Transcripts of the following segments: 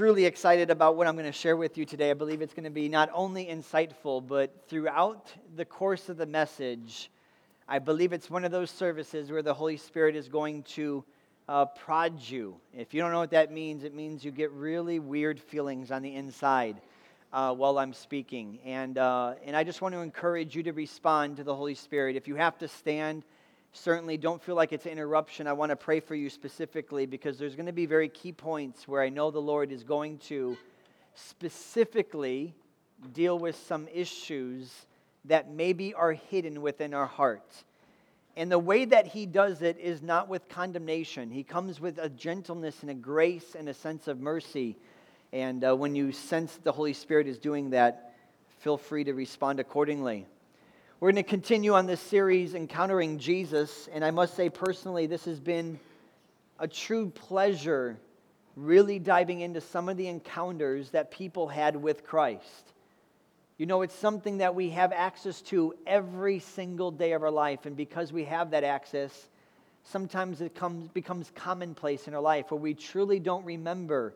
truly excited about what I'm going to share with you today. I believe it's going to be not only insightful, but throughout the course of the message, I believe it's one of those services where the Holy Spirit is going to uh, prod you. If you don't know what that means, it means you get really weird feelings on the inside uh, while I'm speaking. And, uh, and I just want to encourage you to respond to the Holy Spirit. If you have to stand, certainly don't feel like it's an interruption. I want to pray for you specifically because there's going to be very key points where I know the Lord is going to specifically deal with some issues that maybe are hidden within our hearts. And the way that he does it is not with condemnation. He comes with a gentleness and a grace and a sense of mercy. And uh, when you sense the Holy Spirit is doing that, feel free to respond accordingly. We're going to continue on this series, Encountering Jesus. And I must say, personally, this has been a true pleasure really diving into some of the encounters that people had with Christ. You know, it's something that we have access to every single day of our life. And because we have that access, sometimes it comes, becomes commonplace in our life where we truly don't remember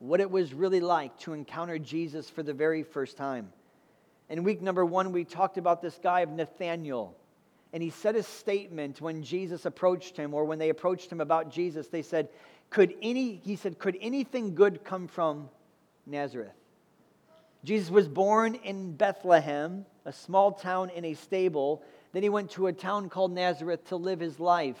what it was really like to encounter Jesus for the very first time. In week number one, we talked about this guy of Nathaniel. And he said a statement when Jesus approached him, or when they approached him about Jesus. They said, Could any, he said, could anything good come from Nazareth? Jesus was born in Bethlehem, a small town in a stable. Then he went to a town called Nazareth to live his life.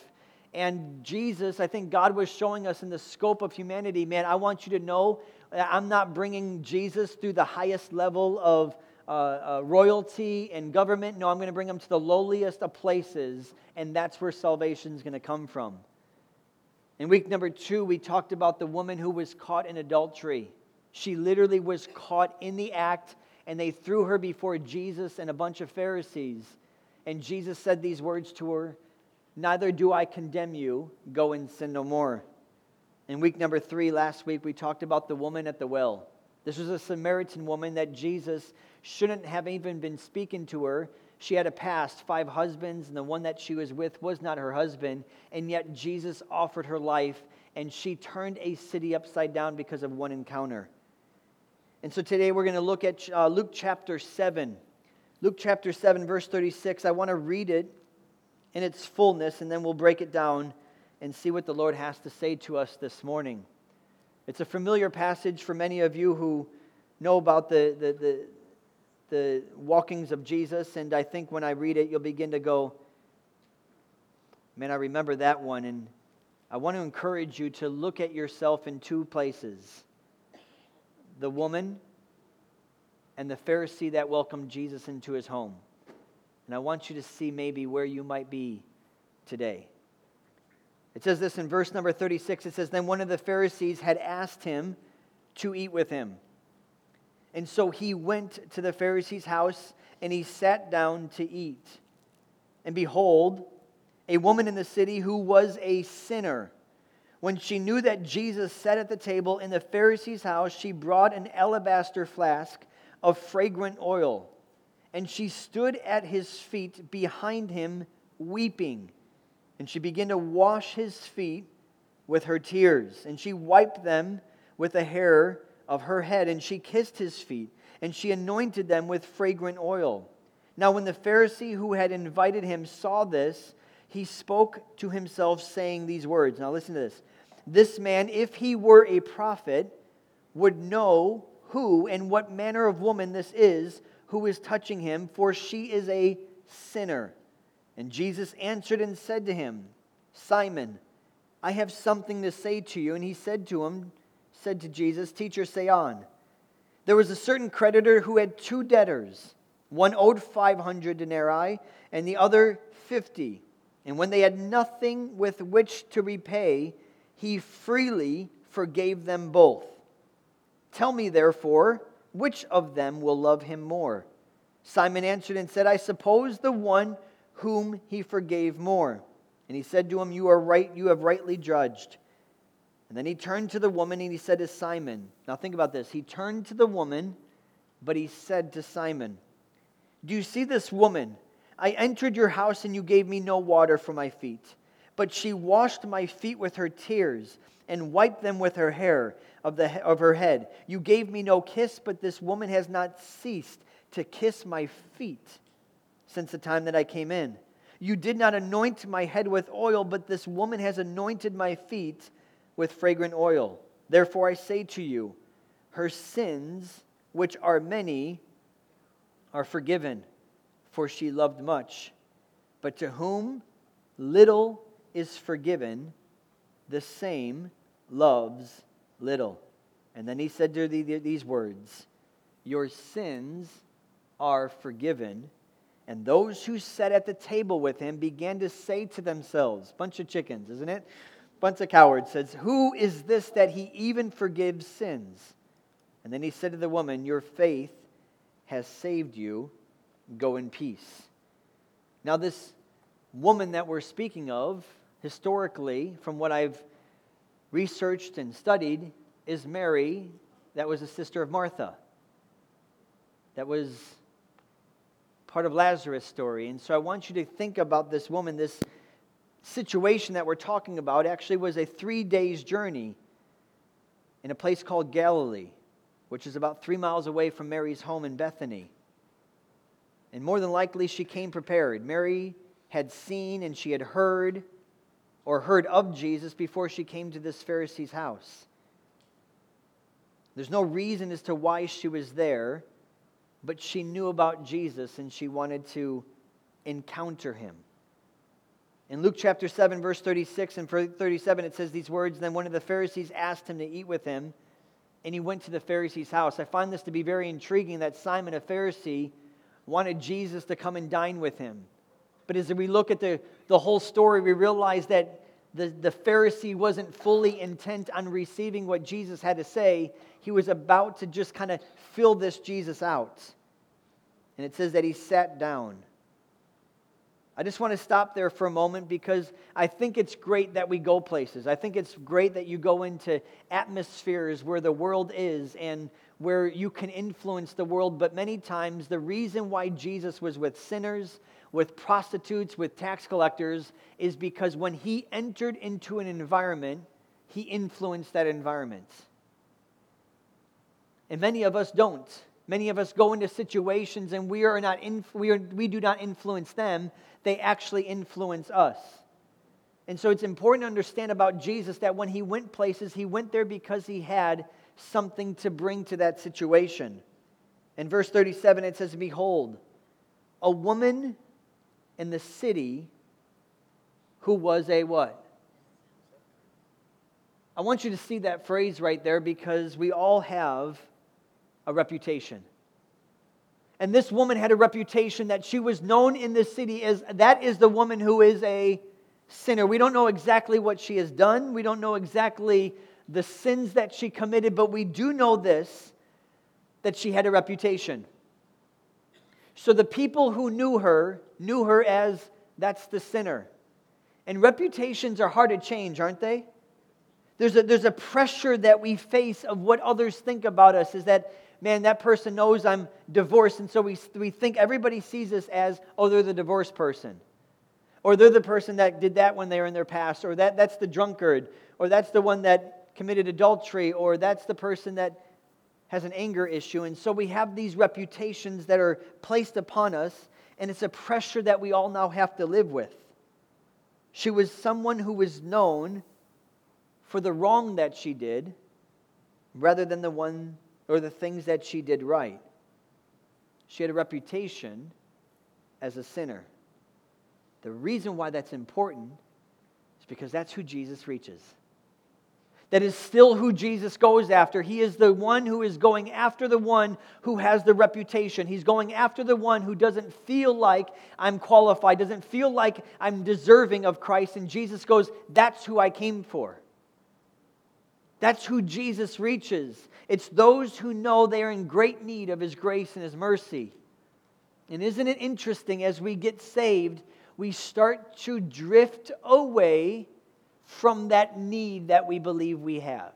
And Jesus, I think God was showing us in the scope of humanity, man, I want you to know I'm not bringing Jesus through the highest level of uh, uh, royalty and government. No, I'm going to bring them to the lowliest of places, and that's where salvation is going to come from. In week number two, we talked about the woman who was caught in adultery. She literally was caught in the act, and they threw her before Jesus and a bunch of Pharisees. And Jesus said these words to her Neither do I condemn you. Go and sin no more. In week number three, last week, we talked about the woman at the well. This was a Samaritan woman that Jesus shouldn't have even been speaking to her. She had a past, five husbands, and the one that she was with was not her husband. And yet Jesus offered her life, and she turned a city upside down because of one encounter. And so today we're going to look at uh, Luke chapter 7. Luke chapter 7, verse 36. I want to read it in its fullness, and then we'll break it down and see what the Lord has to say to us this morning. It's a familiar passage for many of you who know about the, the, the, the walkings of Jesus, and I think when I read it, you'll begin to go, man, I remember that one. And I want to encourage you to look at yourself in two places the woman and the Pharisee that welcomed Jesus into his home. And I want you to see maybe where you might be today. It says this in verse number 36. It says, Then one of the Pharisees had asked him to eat with him. And so he went to the Pharisee's house and he sat down to eat. And behold, a woman in the city who was a sinner, when she knew that Jesus sat at the table in the Pharisee's house, she brought an alabaster flask of fragrant oil. And she stood at his feet behind him, weeping. And she began to wash his feet with her tears, and she wiped them with the hair of her head, and she kissed his feet, and she anointed them with fragrant oil. Now, when the Pharisee who had invited him saw this, he spoke to himself, saying these words. Now, listen to this. This man, if he were a prophet, would know who and what manner of woman this is who is touching him, for she is a sinner. And Jesus answered and said to him, Simon, I have something to say to you. And he said to him, said to Jesus, Teacher, say on. There was a certain creditor who had two debtors. One owed 500 denarii and the other 50. And when they had nothing with which to repay, he freely forgave them both. Tell me, therefore, which of them will love him more? Simon answered and said, I suppose the one whom he forgave more. And he said to him, You are right, you have rightly judged. And then he turned to the woman and he said to Simon, Now think about this. He turned to the woman, but he said to Simon, Do you see this woman? I entered your house and you gave me no water for my feet, but she washed my feet with her tears and wiped them with her hair of, the, of her head. You gave me no kiss, but this woman has not ceased to kiss my feet since the time that I came in. You did not anoint my head with oil, but this woman has anointed my feet with fragrant oil. Therefore I say to you, her sins, which are many, are forgiven, for she loved much. But to whom little is forgiven, the same loves little. And then he said to these words Your sins are forgiven. And those who sat at the table with him began to say to themselves, bunch of chickens, isn't it? Bunch of cowards says, Who is this that he even forgives sins? And then he said to the woman, Your faith has saved you. Go in peace. Now, this woman that we're speaking of, historically, from what I've researched and studied, is Mary, that was a sister of Martha. That was part of Lazarus' story. And so I want you to think about this woman, this situation that we're talking about actually was a three days journey in a place called Galilee, which is about three miles away from Mary's home in Bethany. And more than likely, she came prepared. Mary had seen and she had heard or heard of Jesus before she came to this Pharisee's house. There's no reason as to why she was there, but she knew about Jesus and she wanted to encounter him. In Luke chapter 7, verse 36 and 37, it says these words Then one of the Pharisees asked him to eat with him, and he went to the Pharisee's house. I find this to be very intriguing that Simon, a Pharisee, wanted Jesus to come and dine with him. But as we look at the, the whole story, we realize that the, the Pharisee wasn't fully intent on receiving what Jesus had to say. He was about to just kind of fill this Jesus out. And it says that he sat down. I just want to stop there for a moment because I think it's great that we go places. I think it's great that you go into atmospheres where the world is and where you can influence the world. But many times, the reason why Jesus was with sinners, with prostitutes, with tax collectors, is because when he entered into an environment, he influenced that environment. And many of us don't. Many of us go into situations and we, are not inf- we, are, we do not influence them, they actually influence us. And so it's important to understand about Jesus that when he went places, he went there because he had something to bring to that situation. In verse 37, it says, Behold, a woman in the city who was a what? I want you to see that phrase right there because we all have a reputation. And this woman had a reputation that she was known in the city as that is the woman who is a sinner. We don't know exactly what she has done, we don't know exactly the sins that she committed, but we do know this that she had a reputation. So the people who knew her knew her as that's the sinner. And reputations are hard to change, aren't they? There's a, there's a pressure that we face of what others think about us is that man, that person knows I'm divorced. And so we, we think everybody sees us as, oh, they're the divorced person. Or they're the person that did that when they were in their past. Or that, that's the drunkard. Or that's the one that committed adultery. Or that's the person that has an anger issue. And so we have these reputations that are placed upon us. And it's a pressure that we all now have to live with. She was someone who was known for the wrong that she did rather than the one or the things that she did right. She had a reputation as a sinner. The reason why that's important is because that's who Jesus reaches. That is still who Jesus goes after. He is the one who is going after the one who has the reputation. He's going after the one who doesn't feel like I'm qualified, doesn't feel like I'm deserving of Christ. And Jesus goes, That's who I came for. That's who Jesus reaches. It's those who know they are in great need of His grace and His mercy. And isn't it interesting as we get saved, we start to drift away from that need that we believe we have.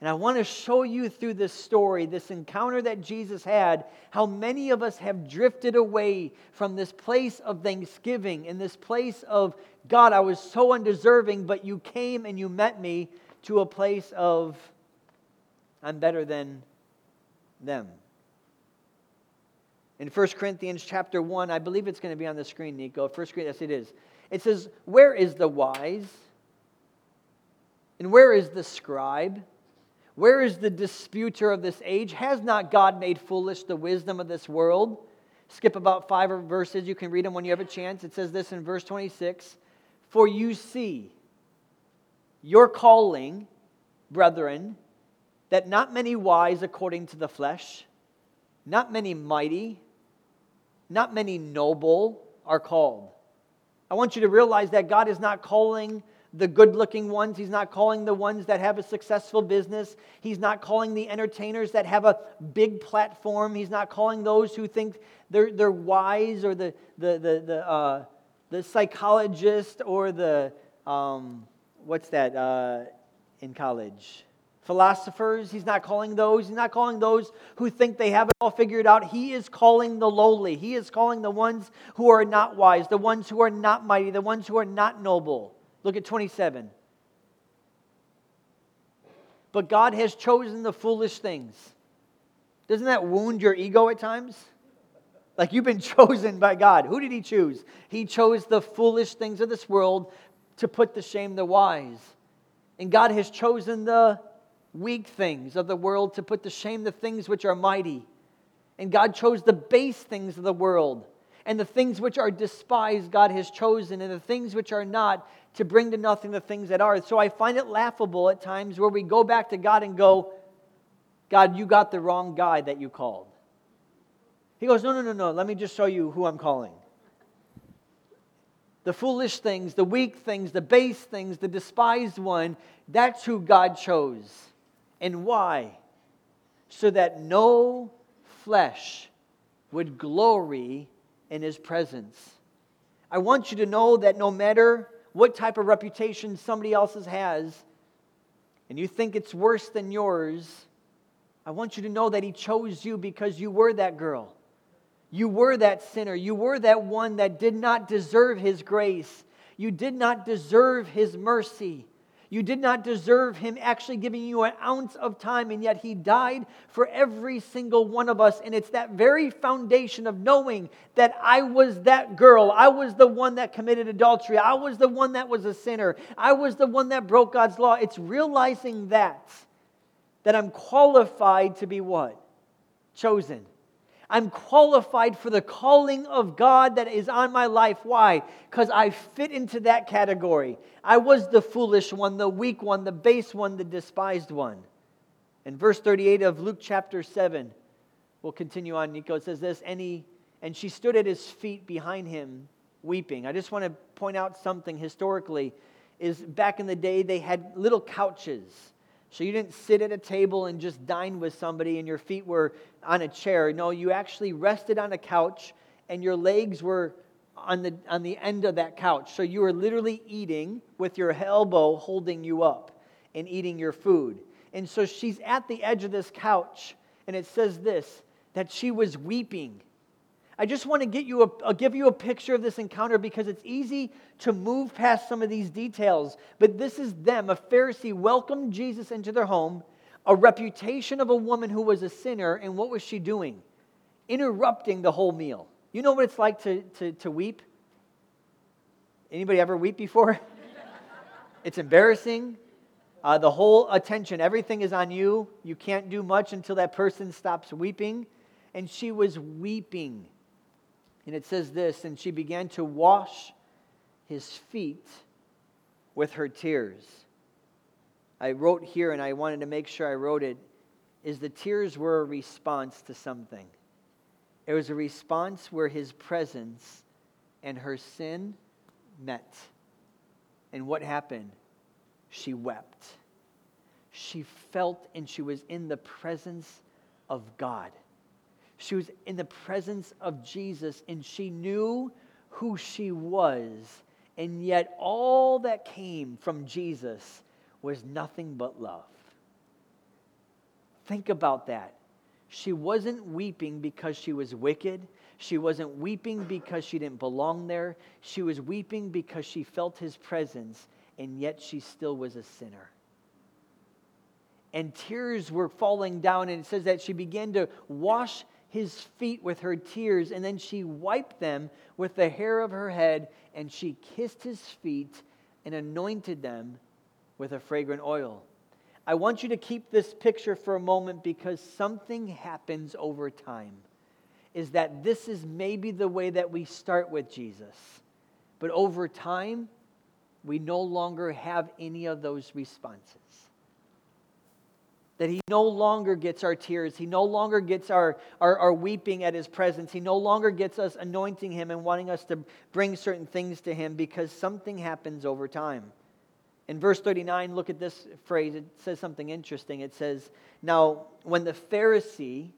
And I want to show you through this story, this encounter that Jesus had, how many of us have drifted away from this place of thanksgiving and this place of, God, I was so undeserving, but you came and you met me, to a place of, I'm better than them. In 1 Corinthians chapter 1, I believe it's going to be on the screen, Nico. 1 Corinthians, yes, it is. It says, Where is the wise? And where is the scribe? Where is the disputer of this age? Has not God made foolish the wisdom of this world? Skip about five verses. You can read them when you have a chance. It says this in verse 26 For you see your calling, brethren, that not many wise according to the flesh, not many mighty, not many noble are called. I want you to realize that God is not calling the good looking ones. He's not calling the ones that have a successful business. He's not calling the entertainers that have a big platform. He's not calling those who think they're, they're wise or the, the, the, the, uh, the psychologist or the, um, what's that uh, in college? Philosophers. He's not calling those. He's not calling those who think they have it all figured out. He is calling the lowly. He is calling the ones who are not wise, the ones who are not mighty, the ones who are not noble. Look at 27. But God has chosen the foolish things. Doesn't that wound your ego at times? Like you've been chosen by God. Who did He choose? He chose the foolish things of this world to put to shame the wise. And God has chosen the weak things of the world to put to shame the things which are mighty. And God chose the base things of the world. And the things which are despised, God has chosen. And the things which are not, to bring to nothing the things that are. So I find it laughable at times where we go back to God and go, God, you got the wrong guy that you called. He goes, No, no, no, no. Let me just show you who I'm calling. The foolish things, the weak things, the base things, the despised one, that's who God chose. And why? So that no flesh would glory in his presence. I want you to know that no matter what type of reputation somebody else's has, and you think it's worse than yours, I want you to know that he chose you because you were that girl. You were that sinner. You were that one that did not deserve his grace. You did not deserve his mercy. You did not deserve him actually giving you an ounce of time, and yet he died for every single one of us. And it's that very foundation of knowing that I was that girl. I was the one that committed adultery. I was the one that was a sinner. I was the one that broke God's law. It's realizing that, that I'm qualified to be what? Chosen. I'm qualified for the calling of God that is on my life. Why? Because I fit into that category. I was the foolish one, the weak one, the base one, the despised one. In verse 38 of Luke chapter 7, we'll continue on. Nico says this, and, he, and she stood at his feet behind him, weeping. I just want to point out something historically is back in the day they had little couches so you didn't sit at a table and just dine with somebody and your feet were on a chair. No, you actually rested on a couch and your legs were on the, on the end of that couch. So you were literally eating with your elbow holding you up and eating your food. And so she's at the edge of this couch and it says this that she was weeping I just want to get you a, I'll give you a picture of this encounter because it's easy to move past some of these details. But this is them. A Pharisee welcomed Jesus into their home, a reputation of a woman who was a sinner, and what was she doing? Interrupting the whole meal. You know what it's like to, to, to weep? Anybody ever weep before? it's embarrassing. Uh, the whole attention, everything is on you. You can't do much until that person stops weeping. And she was weeping and it says this And she began to wash his feet with her tears. I wrote here, and I wanted to make sure I wrote it, is the tears were a response to something. It was a response where his presence and her sin met. And what happened? She wept. She felt and she was in the presence of God. She was in the presence of Jesus and she knew who she was. And yet, all that came from Jesus was nothing but love. Think about that. She wasn't weeping because she was wicked. She wasn't weeping because she didn't belong there. She was weeping because she felt his presence, and yet she still was a sinner. And tears were falling down, and it says that she began to wash his feet with her tears, and then she wiped them with the hair of her head, and she kissed his feet and anointed them with a fragrant oil. I want you to keep this picture for a moment because something happens over time. Is that this is maybe the way that we start with Jesus, but over time, we no longer have any of those responses. That he no longer gets our tears. He no longer gets our, our, our, weeping at his presence. He no longer gets us anointing him and wanting us to bring certain things to him because something happens over time. In verse 39, look at this phrase. It says something interesting. It says, Now, when the Pharisee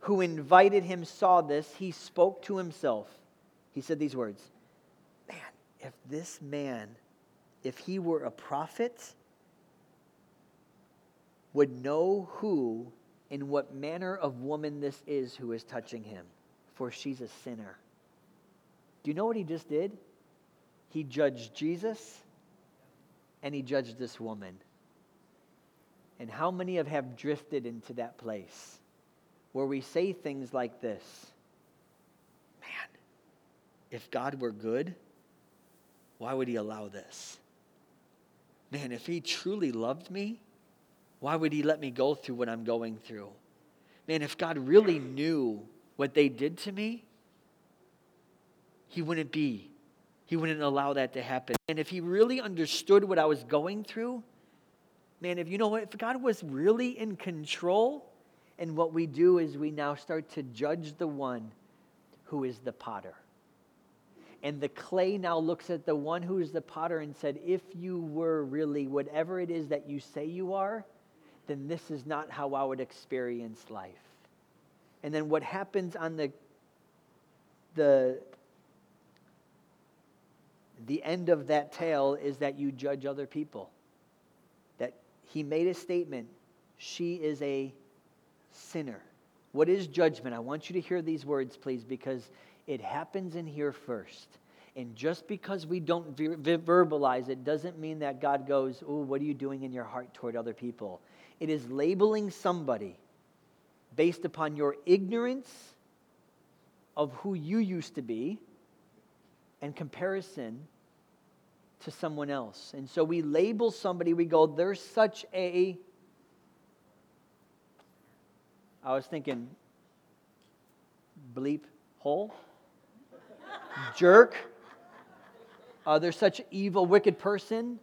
who invited him saw this, he spoke to himself. He said these words Man, if this man, if he were a prophet, would know who and what manner of woman this is who is touching him, for she's a sinner. Do you know what he just did? He judged Jesus and he judged this woman. And how many of have drifted into that place where we say things like this Man, if God were good, why would he allow this? Man, if he truly loved me, why would he let me go through what I'm going through? Man, if God really knew what they did to me, he wouldn't be he wouldn't allow that to happen. And if he really understood what I was going through, man, if you know what, if God was really in control, and what we do is we now start to judge the one who is the potter. And the clay now looks at the one who is the potter and said, If you were really whatever it is that you say you are, then this is not how I would experience life. And then what happens on the, the the end of that tale is that you judge other people. That he made a statement she is a sinner. What is judgment? I want you to hear these words, please, because it happens in here first. And just because we don't verbalize it doesn't mean that God goes, Oh, what are you doing in your heart toward other people? It is labeling somebody based upon your ignorance of who you used to be and comparison to someone else. And so we label somebody, we go, they're such a. I was thinking, bleep hole, jerk. Uh, they're such evil, wicked person.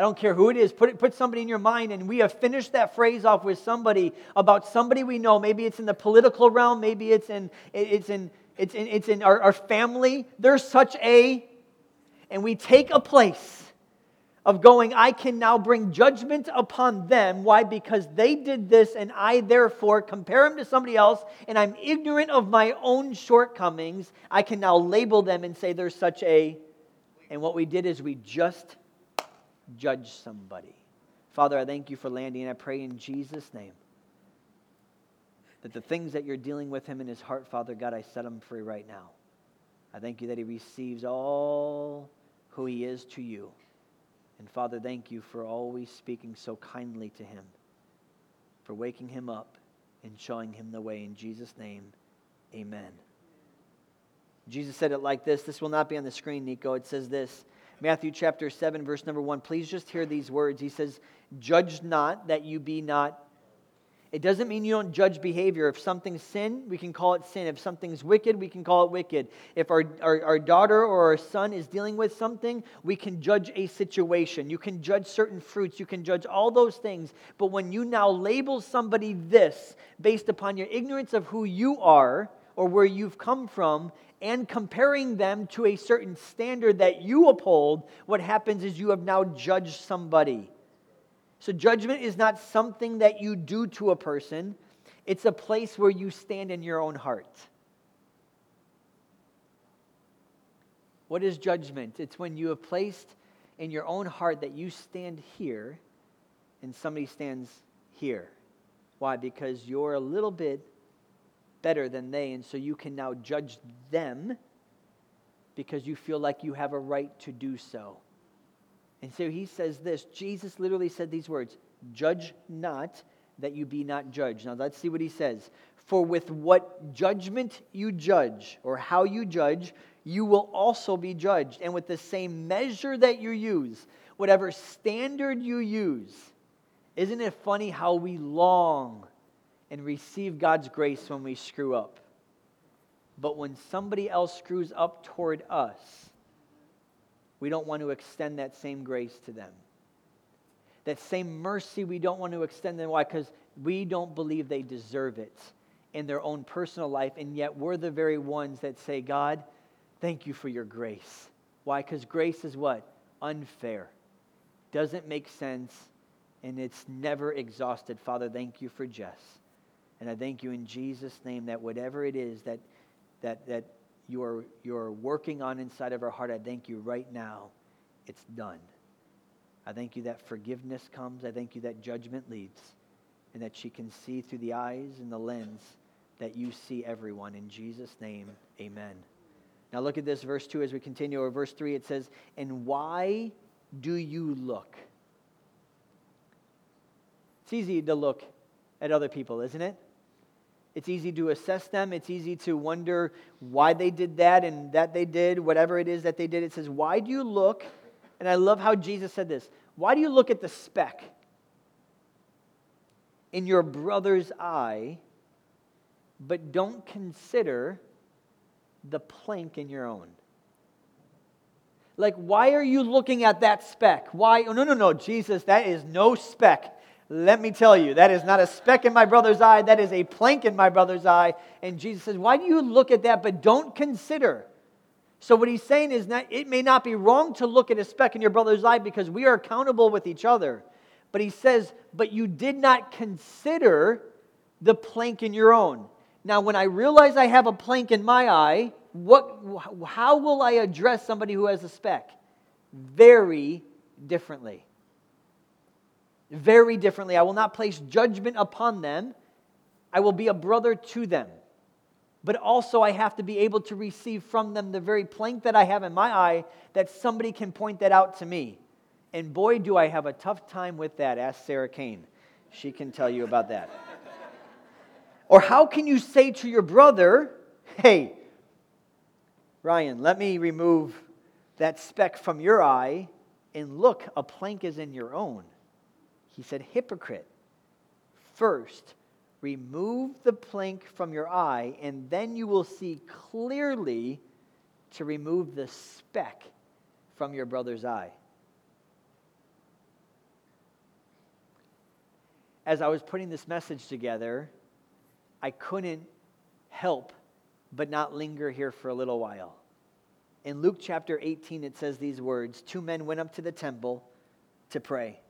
I don't care who it is. Put, it, put somebody in your mind, and we have finished that phrase off with somebody about somebody we know. Maybe it's in the political realm. Maybe it's in it's in it's in, it's in our, our family. They're such a and we take a place of going, I can now bring judgment upon them. Why? Because they did this, and I therefore compare them to somebody else, and I'm ignorant of my own shortcomings. I can now label them and say they're such a. And what we did is we just judge somebody. Father, I thank you for Landy, and I pray in Jesus' name that the things that you're dealing with him in his heart, Father God, I set him free right now. I thank you that he receives all who he is to you. And Father, thank you for always speaking so kindly to him, for waking him up and showing him the way. In Jesus' name, amen. Jesus said it like this. This will not be on the screen, Nico. It says this Matthew chapter 7, verse number 1. Please just hear these words. He says, Judge not that you be not it doesn't mean you don't judge behavior. If something's sin, we can call it sin. If something's wicked, we can call it wicked. If our, our, our, daughter or our son is dealing with something, we can judge a situation. You can judge certain fruits. You can judge all those things. But when you now label somebody this based upon your ignorance of who you are or where you've come from, and comparing them to a certain standard that you uphold, what happens is you have now judged somebody. So, judgment is not something that you do to a person, it's a place where you stand in your own heart. What is judgment? It's when you have placed in your own heart that you stand here and somebody stands here. Why? Because you're a little bit better than they, and so you can now judge them because you feel like you have a right to do so. And so he says this Jesus literally said these words Judge not that you be not judged. Now let's see what he says. For with what judgment you judge, or how you judge, you will also be judged. And with the same measure that you use, whatever standard you use, isn't it funny how we long and receive God's grace when we screw up? But when somebody else screws up toward us, we don't want to extend that same grace to them. That same mercy we don't want to extend them. Why? Because we don't believe they deserve it in their own personal life, and yet we're the very ones that say, God, thank you for your grace. Why? Because grace is what? Unfair. Doesn't make sense, and it's never exhausted. Father, thank you for Jess. And I thank you in Jesus' name that whatever it is that, that, that you're, you're working on inside of our heart, I thank you right now, it's done. I thank you that forgiveness comes. I thank you that judgment leads and that she can see through the eyes and the lens that you see everyone. In Jesus' name, amen. Now look at this, verse 2 as we continue, or verse 3, it says, And why do you look? It's easy to look at other people, isn't it? It's easy to assess them. It's easy to wonder why they did that and that they did, whatever it is that they did. It says, Why do you look? And I love how Jesus said this. Why do you look at the speck in your brother's eye, but don't consider the plank in your own? Like, why are you looking at that speck? Why? Oh, no, no, no, Jesus, that is no speck. Let me tell you, that is not a speck in my brother's eye. That is a plank in my brother's eye. And Jesus says, Why do you look at that, but don't consider? So, what he's saying is that it may not be wrong to look at a speck in your brother's eye because we are accountable with each other. But he says, But you did not consider the plank in your own. Now, when I realize I have a plank in my eye, what, how will I address somebody who has a speck? Very differently very differently. I will not place judgment upon them. I will be a brother to them. But also, I have to be able to receive from them the very plank that I have in my eye that somebody can point that out to me. And boy, do I have a tough time with that. Ask Sarah Kane. She can tell you about that. or how can you say to your brother, hey, Ryan, let me remove that speck from your eye, and look, a plank is in your own. He said, Hypocrite, first remove the plank from your eye, and then you will see clearly to remove the speck from your brother's eye. As I was putting this message together, I couldn't help but not linger here for a little while. In Luke chapter 18, it says these words Two men went up to the temple to pray.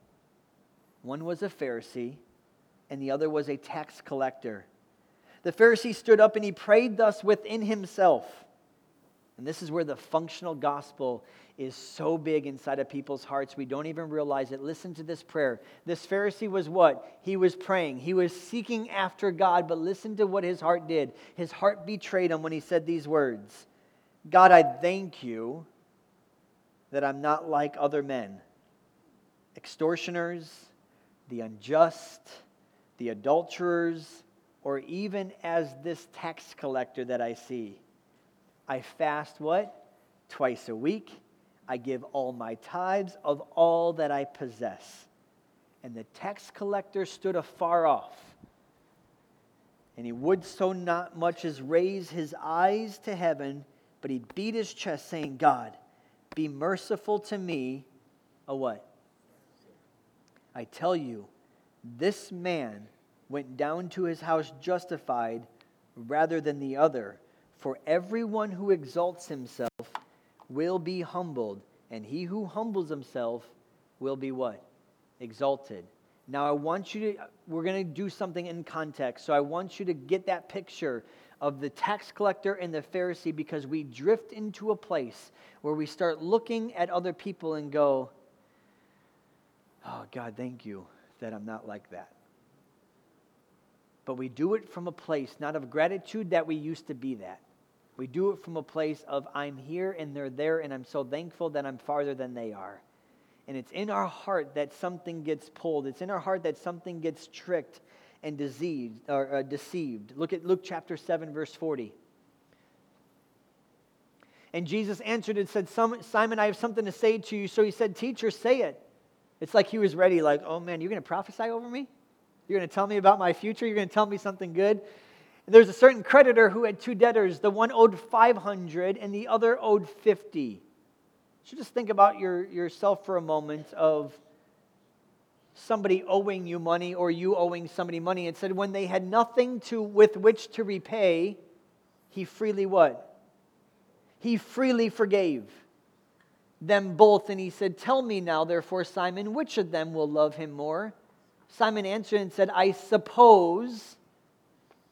One was a Pharisee, and the other was a tax collector. The Pharisee stood up and he prayed thus within himself. And this is where the functional gospel is so big inside of people's hearts, we don't even realize it. Listen to this prayer. This Pharisee was what? He was praying. He was seeking after God, but listen to what his heart did. His heart betrayed him when he said these words God, I thank you that I'm not like other men, extortioners the unjust, the adulterers, or even as this tax collector that I see. I fast what? Twice a week. I give all my tithes of all that I possess. And the tax collector stood afar off. And he would so not much as raise his eyes to heaven, but he beat his chest, saying, God, be merciful to me, a what? I tell you, this man went down to his house justified rather than the other. For everyone who exalts himself will be humbled, and he who humbles himself will be what? Exalted. Now, I want you to, we're going to do something in context. So I want you to get that picture of the tax collector and the Pharisee because we drift into a place where we start looking at other people and go, Oh, God, thank you that I'm not like that. But we do it from a place not of gratitude that we used to be that. We do it from a place of I'm here and they're there, and I'm so thankful that I'm farther than they are. And it's in our heart that something gets pulled. It's in our heart that something gets tricked and deceived. Or, uh, deceived. Look at Luke chapter 7, verse 40. And Jesus answered and said, Simon, I have something to say to you. So he said, Teacher, say it. It's like he was ready, like, oh man, you're going to prophesy over me? You're going to tell me about my future? You're going to tell me something good? And there's a certain creditor who had two debtors. The one owed 500 and the other owed 50. So just think about your, yourself for a moment of somebody owing you money or you owing somebody money. It said when they had nothing to with which to repay, he freely what? He freely forgave them both. And he said, Tell me now, therefore, Simon, which of them will love him more? Simon answered and said, I suppose,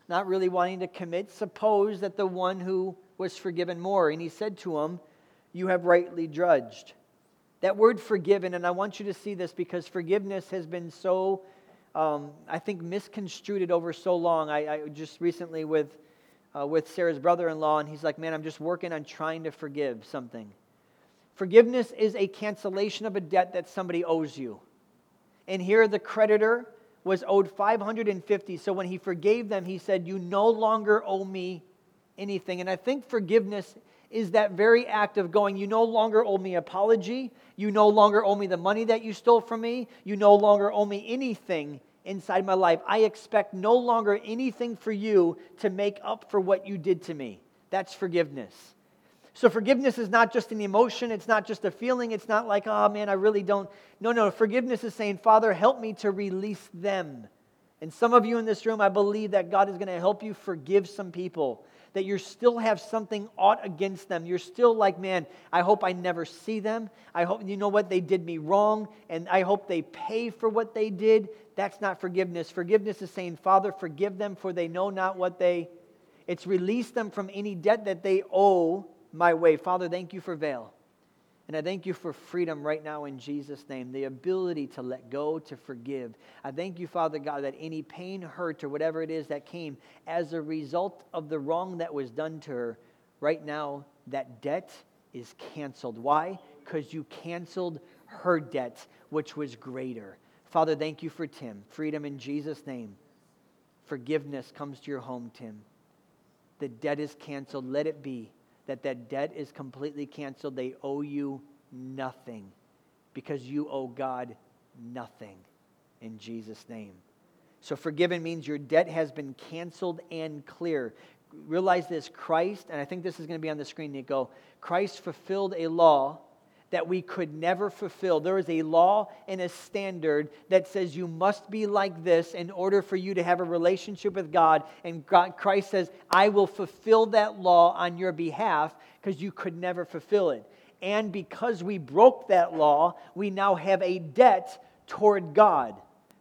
not really wanting to commit, suppose that the one who was forgiven more. And he said to him, You have rightly judged. That word forgiven, and I want you to see this because forgiveness has been so, um, I think, misconstrued over so long. I, I just recently with, uh, with Sarah's brother in law, and he's like, Man, I'm just working on trying to forgive something. Forgiveness is a cancellation of a debt that somebody owes you. And here the creditor was owed 550. So when he forgave them, he said, You no longer owe me anything. And I think forgiveness is that very act of going, You no longer owe me apology. You no longer owe me the money that you stole from me. You no longer owe me anything inside my life. I expect no longer anything for you to make up for what you did to me. That's forgiveness. So forgiveness is not just an emotion, it's not just a feeling, it's not like, oh man, I really don't. No, no, forgiveness is saying, Father, help me to release them. And some of you in this room, I believe that God is going to help you forgive some people, that you still have something ought against them. You're still like, man, I hope I never see them. I hope, you know what, they did me wrong, and I hope they pay for what they did. That's not forgiveness. Forgiveness is saying, Father, forgive them, for they know not what they. It's release them from any debt that they owe my way. Father, thank you for veil. And I thank you for freedom right now in Jesus' name, the ability to let go, to forgive. I thank you, Father God, that any pain, hurt, or whatever it is that came as a result of the wrong that was done to her, right now, that debt is canceled. Why? Because you canceled her debt, which was greater. Father, thank you for Tim. Freedom in Jesus' name. Forgiveness comes to your home, Tim. The debt is canceled. Let it be that that debt is completely canceled. They owe you nothing because you owe God nothing in Jesus' name. So, forgiven means your debt has been canceled and clear. Realize this Christ, and I think this is going to be on the screen, Nico. Christ fulfilled a law that we could never fulfill. There is a law and a standard that says you must be like this in order for you to have a relationship with God. And God, Christ says, I will fulfill that law on your behalf because you could never fulfill it. And because we broke that law, we now have a debt toward God.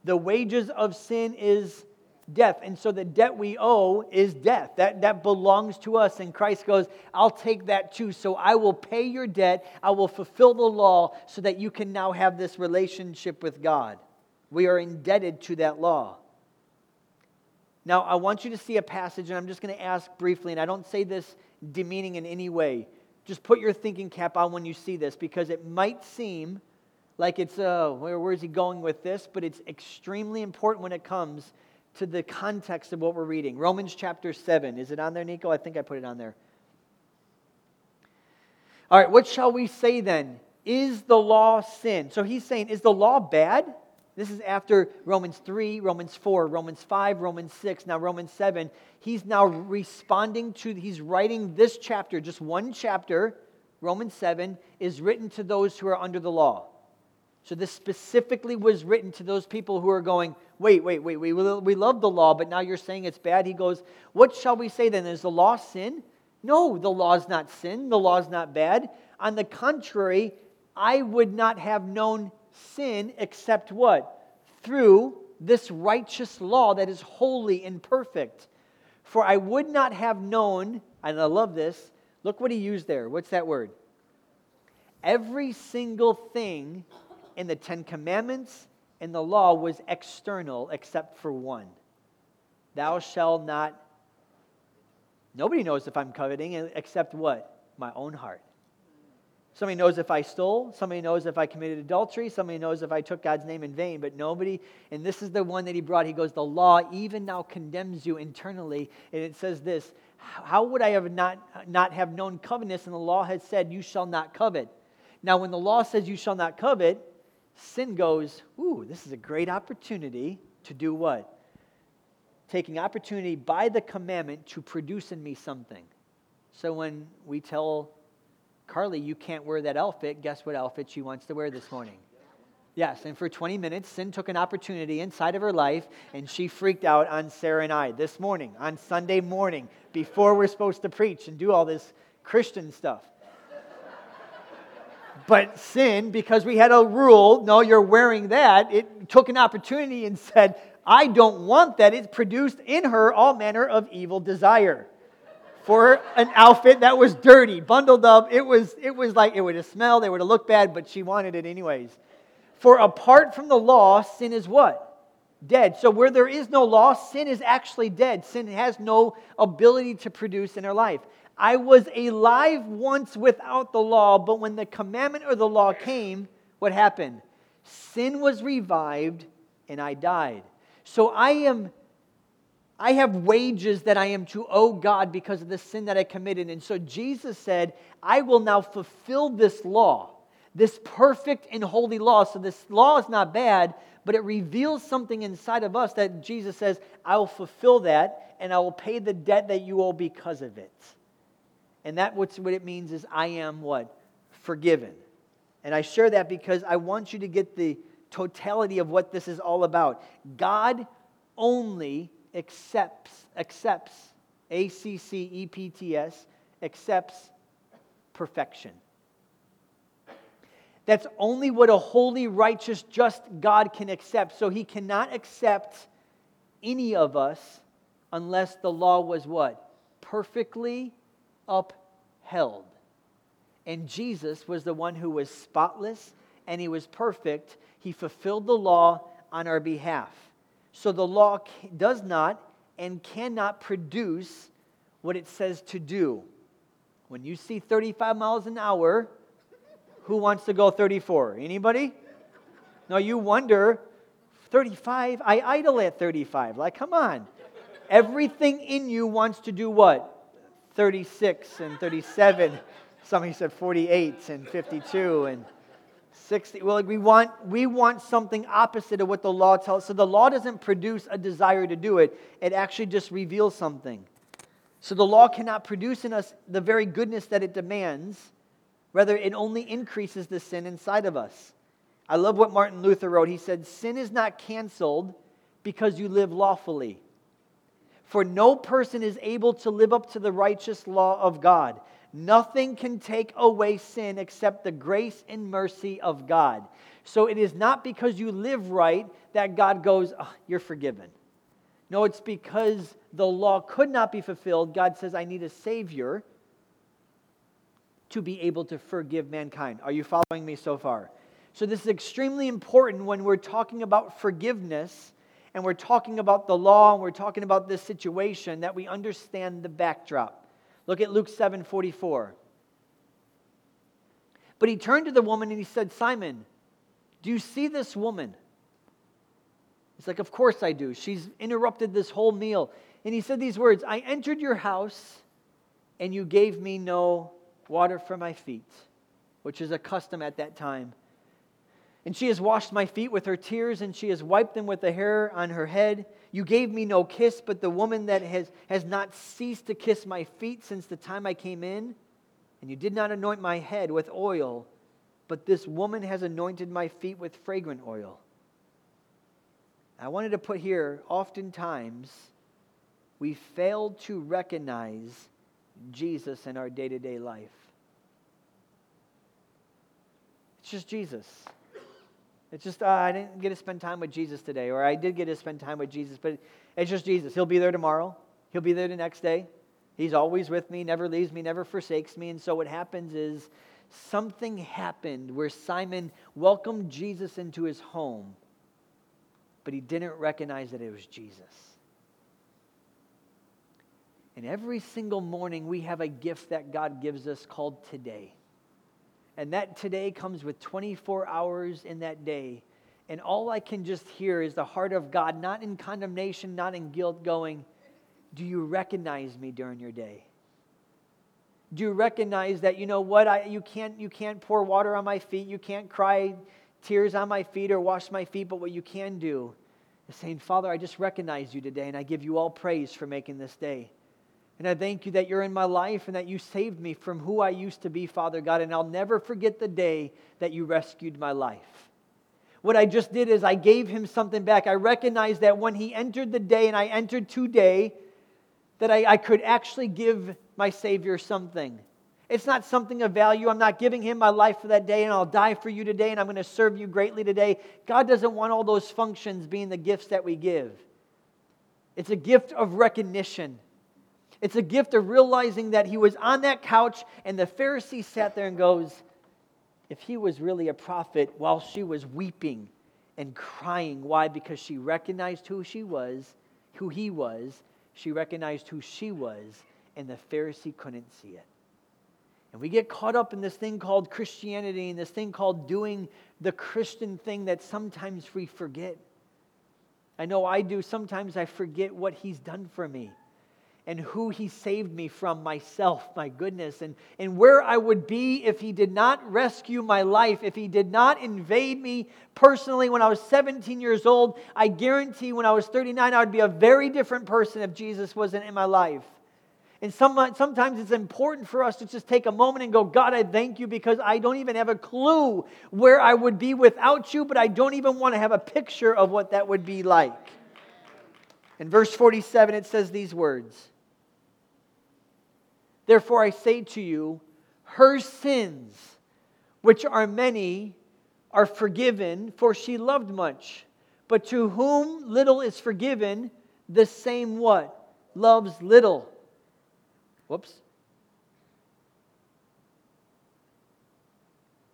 The wages of sin is death. And so the debt we owe is death. That, that belongs to us. And Christ goes, I'll take that too. So I will pay your debt. I will fulfill the law so that you can now have this relationship with God. We are indebted to that law. Now, I want you to see a passage, and I'm just going to ask briefly, and I don't say this demeaning in any way. Just put your thinking cap on when you see this, because it might seem like it's, uh, where, where is he going with this? But it's extremely important when it comes to the context of what we're reading. Romans chapter 7. Is it on there, Nico? I think I put it on there. All right, what shall we say then? Is the law sin? So he's saying, is the law bad? This is after Romans 3, Romans 4, Romans 5, Romans 6, now Romans 7. He's now responding to, he's writing this chapter, just one chapter, Romans 7, is written to those who are under the law. So this specifically was written to those people who are going, wait, wait, wait, we, we love the law, but now you're saying it's bad. He goes, What shall we say then? Is the law sin? No, the law is not sin. The law is not bad. On the contrary, I would not have known sin except what? Through this righteous law that is holy and perfect. For I would not have known, and I love this, look what he used there. What's that word? Every single thing in the Ten Commandments and the law was external except for one. Thou shalt not. Nobody knows if I'm coveting except what? My own heart. Somebody knows if I stole. Somebody knows if I committed adultery. Somebody knows if I took God's name in vain. But nobody, and this is the one that he brought. He goes, The law even now condemns you internally. And it says this How would I have not, not have known covetousness? And the law has said, You shall not covet. Now, when the law says you shall not covet, sin goes, Ooh, this is a great opportunity to do what? Taking opportunity by the commandment to produce in me something. So when we tell Carly, you can't wear that outfit. Guess what outfit she wants to wear this morning? Yes, and for 20 minutes, sin took an opportunity inside of her life, and she freaked out on Sarah and I this morning, on Sunday morning, before we're supposed to preach and do all this Christian stuff. But sin, because we had a rule, no, you're wearing that, it took an opportunity and said, I don't want that. It produced in her all manner of evil desire for an outfit that was dirty, bundled up. It was, it was like it would have smelled, it would have looked bad, but she wanted it anyways. For apart from the law, sin is what? Dead. So where there is no law, sin is actually dead. Sin has no ability to produce in our life. I was alive once without the law, but when the commandment or the law came, what happened? Sin was revived and I died. So I am I have wages that I am to owe God because of the sin that I committed. And so Jesus said, I will now fulfill this law, this perfect and holy law. So this law is not bad, but it reveals something inside of us that Jesus says, I will fulfill that and I will pay the debt that you owe because of it. And that what's, what it means is I am what? Forgiven. And I share that because I want you to get the totality of what this is all about. God only accepts, accepts, A C C E P T S, accepts perfection. That's only what a holy, righteous, just God can accept. So he cannot accept any of us unless the law was what? Perfectly upheld. And Jesus was the one who was spotless and he was perfect. He fulfilled the law on our behalf. So the law does not and cannot produce what it says to do. When you see 35 miles an hour, who wants to go 34? Anybody? No, you wonder, 35? I idle at 35. Like, come on. Everything in you wants to do what? 36 and 37. Somebody said 48 and 52 and 60 well like we want we want something opposite of what the law tells. So the law doesn't produce a desire to do it. It actually just reveals something. So the law cannot produce in us the very goodness that it demands. Rather it only increases the sin inside of us. I love what martin luther wrote. He said sin is not canceled because you live lawfully for no person is able to live up to the righteous law of god Nothing can take away sin except the grace and mercy of God. So it is not because you live right that God goes, oh, You're forgiven. No, it's because the law could not be fulfilled. God says, I need a Savior to be able to forgive mankind. Are you following me so far? So, this is extremely important when we're talking about forgiveness and we're talking about the law and we're talking about this situation that we understand the backdrop. Look at Luke 7 44. But he turned to the woman and he said, Simon, do you see this woman? He's like, Of course I do. She's interrupted this whole meal. And he said these words I entered your house and you gave me no water for my feet, which is a custom at that time. And she has washed my feet with her tears, and she has wiped them with the hair on her head. You gave me no kiss, but the woman that has, has not ceased to kiss my feet since the time I came in. And you did not anoint my head with oil, but this woman has anointed my feet with fragrant oil. I wanted to put here oftentimes we fail to recognize Jesus in our day to day life. It's just Jesus. It's just, uh, I didn't get to spend time with Jesus today, or I did get to spend time with Jesus, but it's just Jesus. He'll be there tomorrow, He'll be there the next day. He's always with me, never leaves me, never forsakes me. And so what happens is something happened where Simon welcomed Jesus into his home, but he didn't recognize that it was Jesus. And every single morning, we have a gift that God gives us called today. And that today comes with 24 hours in that day. And all I can just hear is the heart of God, not in condemnation, not in guilt, going, Do you recognize me during your day? Do you recognize that, you know what, I, you, can't, you can't pour water on my feet, you can't cry tears on my feet or wash my feet, but what you can do is saying, Father, I just recognize you today and I give you all praise for making this day. And I thank you that you're in my life and that you saved me from who I used to be, Father God. And I'll never forget the day that you rescued my life. What I just did is I gave him something back. I recognized that when he entered the day and I entered today, that I, I could actually give my Savior something. It's not something of value. I'm not giving him my life for that day and I'll die for you today and I'm going to serve you greatly today. God doesn't want all those functions being the gifts that we give. It's a gift of recognition. It's a gift of realizing that he was on that couch and the Pharisee sat there and goes, if he was really a prophet while she was weeping and crying. Why? Because she recognized who she was, who he was. She recognized who she was, and the Pharisee couldn't see it. And we get caught up in this thing called Christianity and this thing called doing the Christian thing that sometimes we forget. I know I do. Sometimes I forget what He's done for me and who He saved me from myself, my goodness, and, and where I would be if He did not rescue my life, if He did not invade me personally when I was 17 years old. I guarantee when I was 39, I would be a very different person if Jesus wasn't in my life. And some, sometimes it's important for us to just take a moment and go, God, I thank you because I don't even have a clue where I would be without you, but I don't even want to have a picture of what that would be like. In verse 47, it says these words Therefore, I say to you, her sins, which are many, are forgiven, for she loved much. But to whom little is forgiven, the same what? Loves little. Whoops.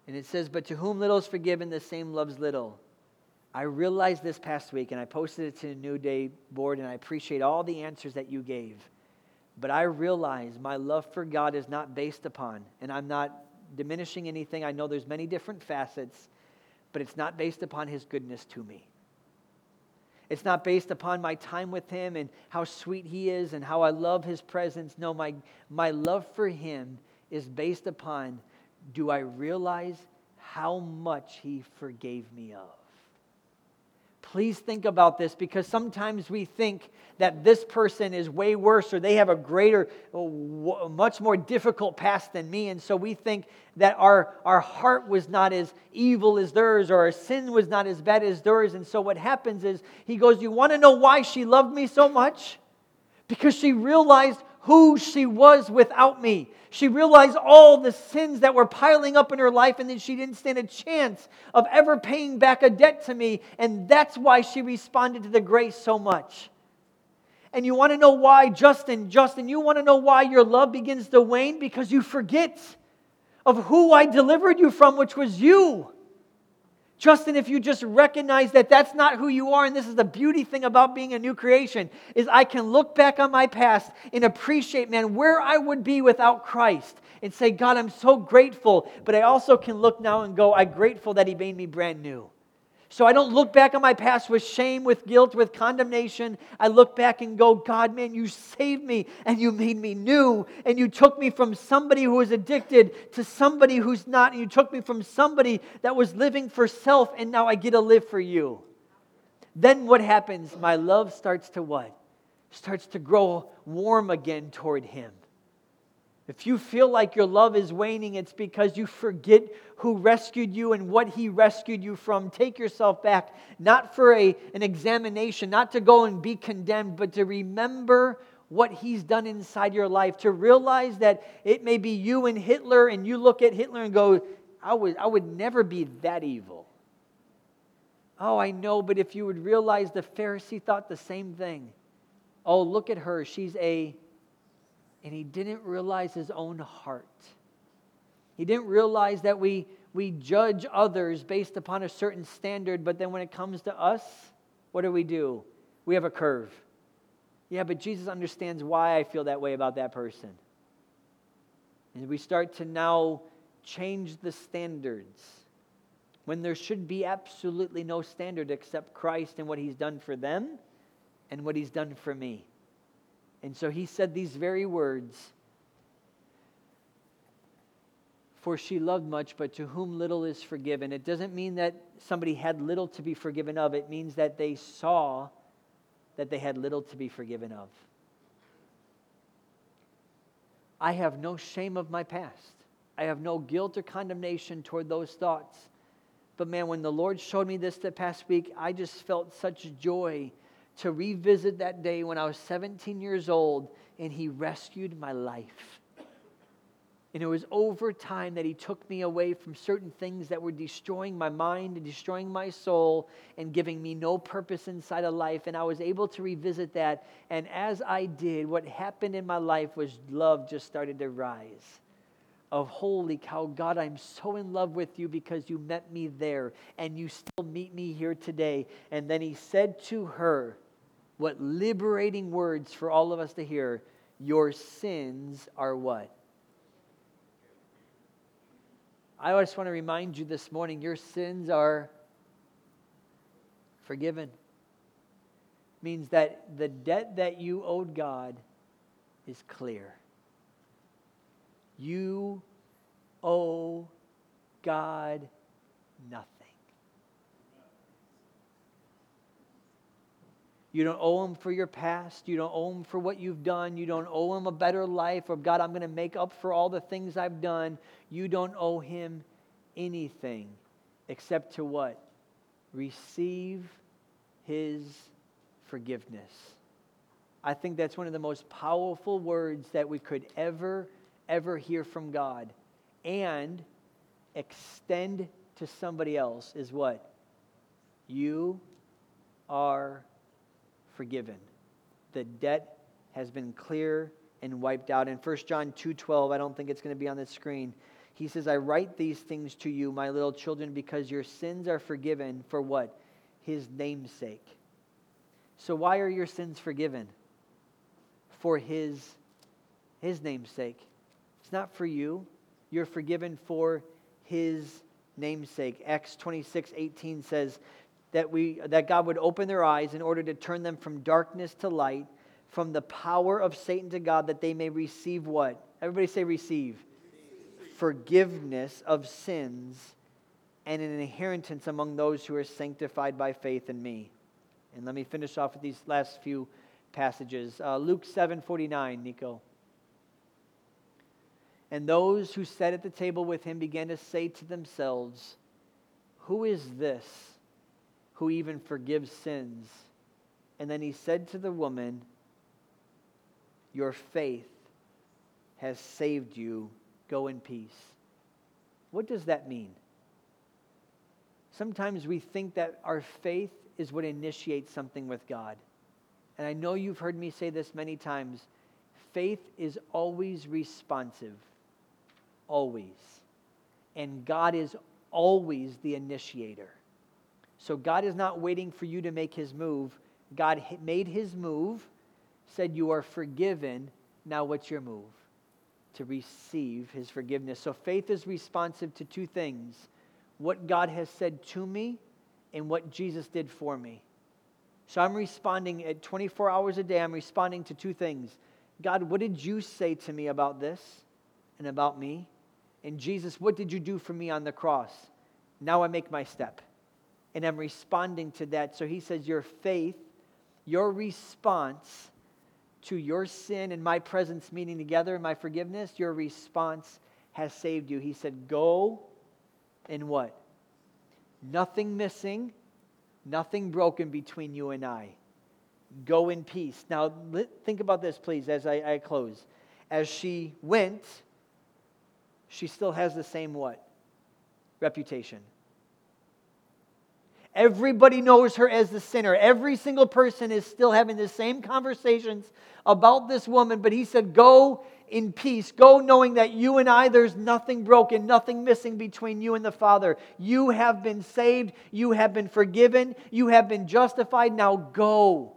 And it says, But to whom little is forgiven, the same loves little. I realized this past week, and I posted it to the New Day board, and I appreciate all the answers that you gave. But I realize my love for God is not based upon, and I'm not diminishing anything. I know there's many different facets, but it's not based upon His goodness to me. It's not based upon my time with him and how sweet he is and how I love his presence. No, my, my love for him is based upon do I realize how much he forgave me of? Please think about this because sometimes we think that this person is way worse or they have a greater, much more difficult past than me. And so we think that our, our heart was not as evil as theirs or our sin was not as bad as theirs. And so what happens is he goes, You want to know why she loved me so much? Because she realized who she was without me. She realized all the sins that were piling up in her life, and then she didn't stand a chance of ever paying back a debt to me. And that's why she responded to the grace so much. And you want to know why, Justin, Justin, you want to know why your love begins to wane? Because you forget of who I delivered you from, which was you. Justin, if you just recognize that that's not who you are, and this is the beauty thing about being a new creation, is I can look back on my past and appreciate, man, where I would be without Christ and say, God, I'm so grateful. But I also can look now and go, I'm grateful that He made me brand new. So I don't look back on my past with shame, with guilt, with condemnation. I look back and go, God, man, you saved me and you made me new. And you took me from somebody who was addicted to somebody who's not. And you took me from somebody that was living for self and now I get to live for you. Then what happens? My love starts to what? Starts to grow warm again toward Him. If you feel like your love is waning, it's because you forget who rescued you and what he rescued you from. Take yourself back, not for a, an examination, not to go and be condemned, but to remember what he's done inside your life, to realize that it may be you and Hitler, and you look at Hitler and go, I would, I would never be that evil. Oh, I know, but if you would realize the Pharisee thought the same thing. Oh, look at her. She's a and he didn't realize his own heart. He didn't realize that we, we judge others based upon a certain standard, but then when it comes to us, what do we do? We have a curve. Yeah, but Jesus understands why I feel that way about that person. And we start to now change the standards when there should be absolutely no standard except Christ and what he's done for them and what he's done for me. And so he said these very words For she loved much, but to whom little is forgiven. It doesn't mean that somebody had little to be forgiven of, it means that they saw that they had little to be forgiven of. I have no shame of my past. I have no guilt or condemnation toward those thoughts. But man, when the Lord showed me this the past week, I just felt such joy to revisit that day when I was 17 years old and He rescued my life. And it was over time that He took me away from certain things that were destroying my mind and destroying my soul and giving me no purpose inside of life. And I was able to revisit that. And as I did, what happened in my life was love just started to rise of holy cow, God, I'm so in love with you because you met me there and you still meet me here today. And then he said to her, What liberating words for all of us to hear your sins are what? I just want to remind you this morning your sins are forgiven. Means that the debt that you owed God is clear. You owe God nothing. You don't owe him for your past. You don't owe him for what you've done. You don't owe him a better life or God, I'm going to make up for all the things I've done. You don't owe him anything except to what? Receive his forgiveness. I think that's one of the most powerful words that we could ever ever hear from God and extend to somebody else is what? You are forgiven. The debt has been clear and wiped out. In 1 John 2:12, I don't think it's going to be on the screen. He says, "I write these things to you, my little children, because your sins are forgiven for what? His name's sake." So why are your sins forgiven? For his his name's sake it's not for you. You're forgiven for his namesake. Acts 26, 18 says that, we, that God would open their eyes in order to turn them from darkness to light, from the power of Satan to God, that they may receive what? Everybody say receive. receive. Forgiveness of sins and an inheritance among those who are sanctified by faith in me. And let me finish off with these last few passages. Uh, Luke 7 49, Nico. And those who sat at the table with him began to say to themselves, Who is this who even forgives sins? And then he said to the woman, Your faith has saved you. Go in peace. What does that mean? Sometimes we think that our faith is what initiates something with God. And I know you've heard me say this many times faith is always responsive always. And God is always the initiator. So God is not waiting for you to make his move. God made his move, said, You are forgiven. Now, what's your move? To receive his forgiveness. So faith is responsive to two things what God has said to me and what Jesus did for me. So I'm responding at 24 hours a day, I'm responding to two things. God, what did you say to me about this and about me? And Jesus, what did you do for me on the cross? Now I make my step. And I'm responding to that. So he says, Your faith, your response to your sin and my presence meeting together and my forgiveness, your response has saved you. He said, Go and what? Nothing missing, nothing broken between you and I. Go in peace. Now, think about this, please, as I, I close. As she went, she still has the same what? Reputation. Everybody knows her as the sinner. Every single person is still having the same conversations about this woman, but he said, Go in peace. Go knowing that you and I, there's nothing broken, nothing missing between you and the Father. You have been saved. You have been forgiven. You have been justified. Now go.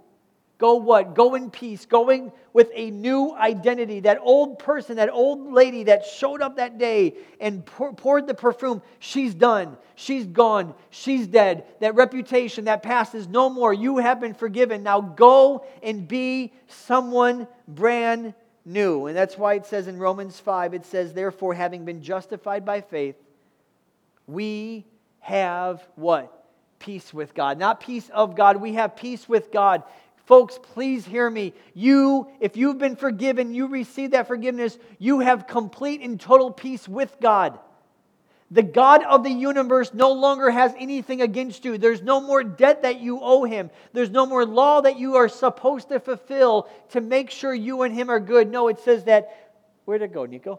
Go what? Go in peace, going with a new identity. That old person, that old lady that showed up that day and pour, poured the perfume, she's done. She's gone. She's dead. That reputation, that past is no more. You have been forgiven. Now go and be someone brand new. And that's why it says in Romans 5, it says, Therefore, having been justified by faith, we have what? Peace with God. Not peace of God. We have peace with God. Folks, please hear me. You, if you've been forgiven, you receive that forgiveness, you have complete and total peace with God. The God of the universe no longer has anything against you. There's no more debt that you owe him. There's no more law that you are supposed to fulfill to make sure you and him are good. No, it says that. Where'd it go, Nico?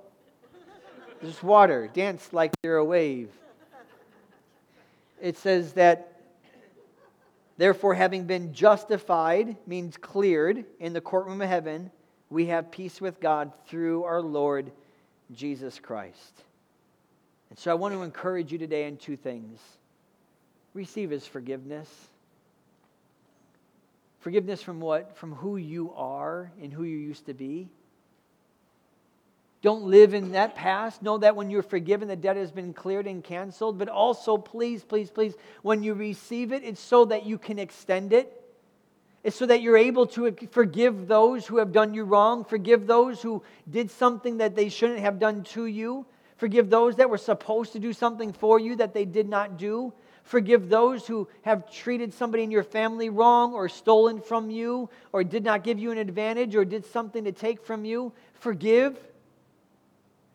There's water. Dance like you're a wave. It says that Therefore, having been justified means cleared in the courtroom of heaven, we have peace with God through our Lord Jesus Christ. And so I want to encourage you today in two things receive his forgiveness. Forgiveness from what? From who you are and who you used to be. Don't live in that past. Know that when you're forgiven, the debt has been cleared and canceled. But also, please, please, please, when you receive it, it's so that you can extend it. It's so that you're able to forgive those who have done you wrong, forgive those who did something that they shouldn't have done to you, forgive those that were supposed to do something for you that they did not do. Forgive those who have treated somebody in your family wrong or stolen from you or did not give you an advantage or did something to take from you. Forgive.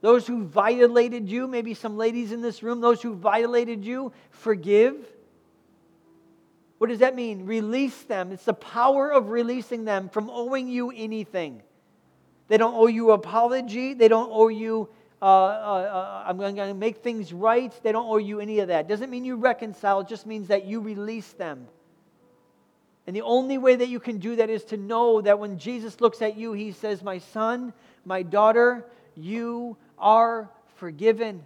Those who violated you, maybe some ladies in this room, those who violated you, forgive. What does that mean? Release them. It's the power of releasing them from owing you anything. They don't owe you apology. They don't owe you, uh, uh, uh, I'm going to make things right. They don't owe you any of that. Doesn't mean you reconcile, it just means that you release them. And the only way that you can do that is to know that when Jesus looks at you, he says, My son, my daughter, you are forgiven.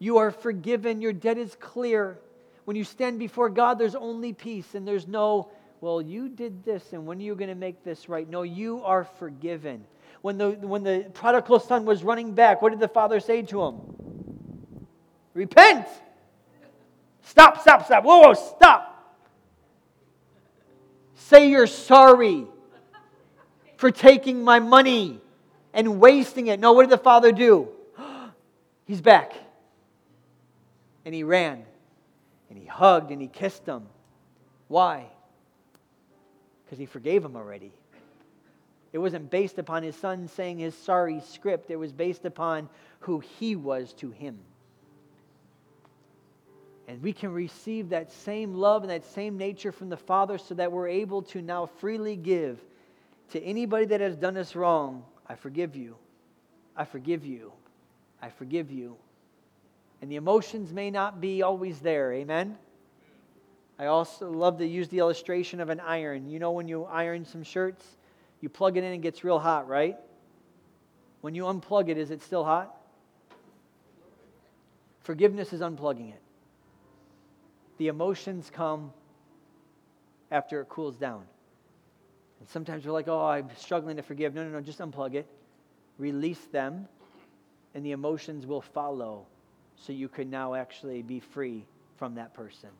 You are forgiven. Your debt is clear. When you stand before God, there's only peace and there's no, well, you did this and when are you going to make this right? No, you are forgiven. When the, when the prodigal son was running back, what did the father say to him? Repent! Stop, stop, stop. Whoa, whoa, stop. Say you're sorry for taking my money and wasting it. No, what did the father do? He's back. And he ran and he hugged and he kissed him. Why? Because he forgave him already. It wasn't based upon his son saying his sorry script, it was based upon who he was to him. And we can receive that same love and that same nature from the Father so that we're able to now freely give to anybody that has done us wrong I forgive you. I forgive you. I forgive you. And the emotions may not be always there. Amen? I also love to use the illustration of an iron. You know, when you iron some shirts, you plug it in and it gets real hot, right? When you unplug it, is it still hot? Forgiveness is unplugging it. The emotions come after it cools down. And sometimes we're like, oh, I'm struggling to forgive. No, no, no, just unplug it, release them, and the emotions will follow so you can now actually be free from that person.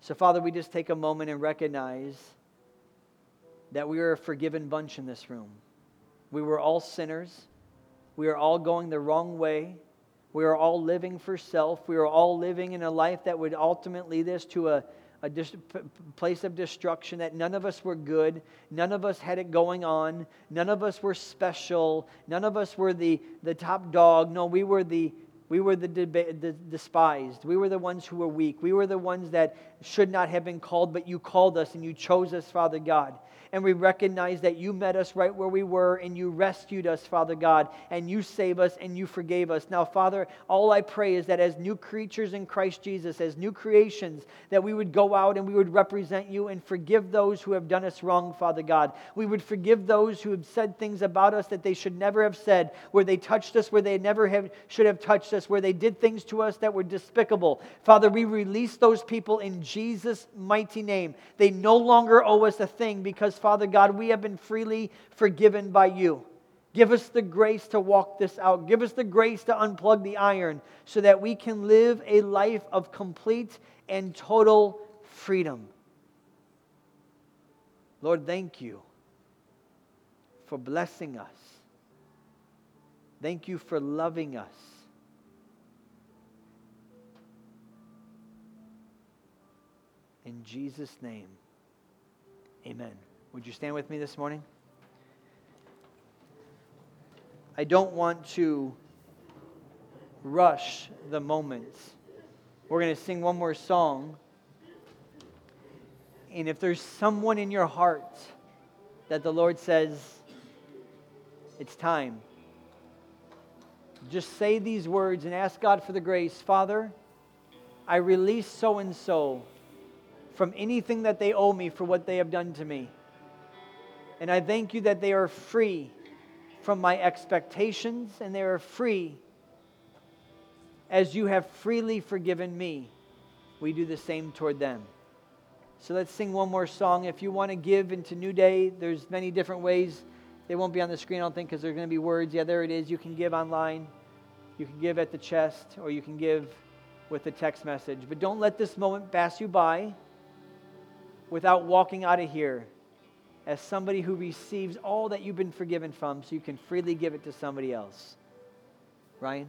So, Father, we just take a moment and recognize that we are a forgiven bunch in this room. We were all sinners. We are all going the wrong way. We are all living for self. We are all living in a life that would ultimately lead us to a a dis- place of destruction, that none of us were good, none of us had it going on, none of us were special, none of us were the, the top dog. No, we were the we were the, the, despised. We were the ones who were weak. We were the ones that should not have been called, but you called us and you chose us, Father God and we recognize that you met us right where we were and you rescued us, Father God, and you saved us and you forgave us. Now, Father, all I pray is that as new creatures in Christ Jesus, as new creations, that we would go out and we would represent you and forgive those who have done us wrong, Father God. We would forgive those who have said things about us that they should never have said, where they touched us where they never have, should have touched us where they did things to us that were despicable. Father, we release those people in Jesus' mighty name. They no longer owe us a thing because, Father God, we have been freely forgiven by you. Give us the grace to walk this out. Give us the grace to unplug the iron so that we can live a life of complete and total freedom. Lord, thank you for blessing us. Thank you for loving us. In Jesus' name, amen. Would you stand with me this morning? I don't want to rush the moment. We're going to sing one more song. And if there's someone in your heart that the Lord says, it's time, just say these words and ask God for the grace. Father, I release so and so from anything that they owe me for what they have done to me. And I thank you that they are free from my expectations and they are free as you have freely forgiven me. We do the same toward them. So let's sing one more song. If you want to give into New Day, there's many different ways. They won't be on the screen, I don't think, because there's going to be words. Yeah, there it is. You can give online, you can give at the chest, or you can give with a text message. But don't let this moment pass you by without walking out of here as somebody who receives all that you've been forgiven from so you can freely give it to somebody else. Ryan?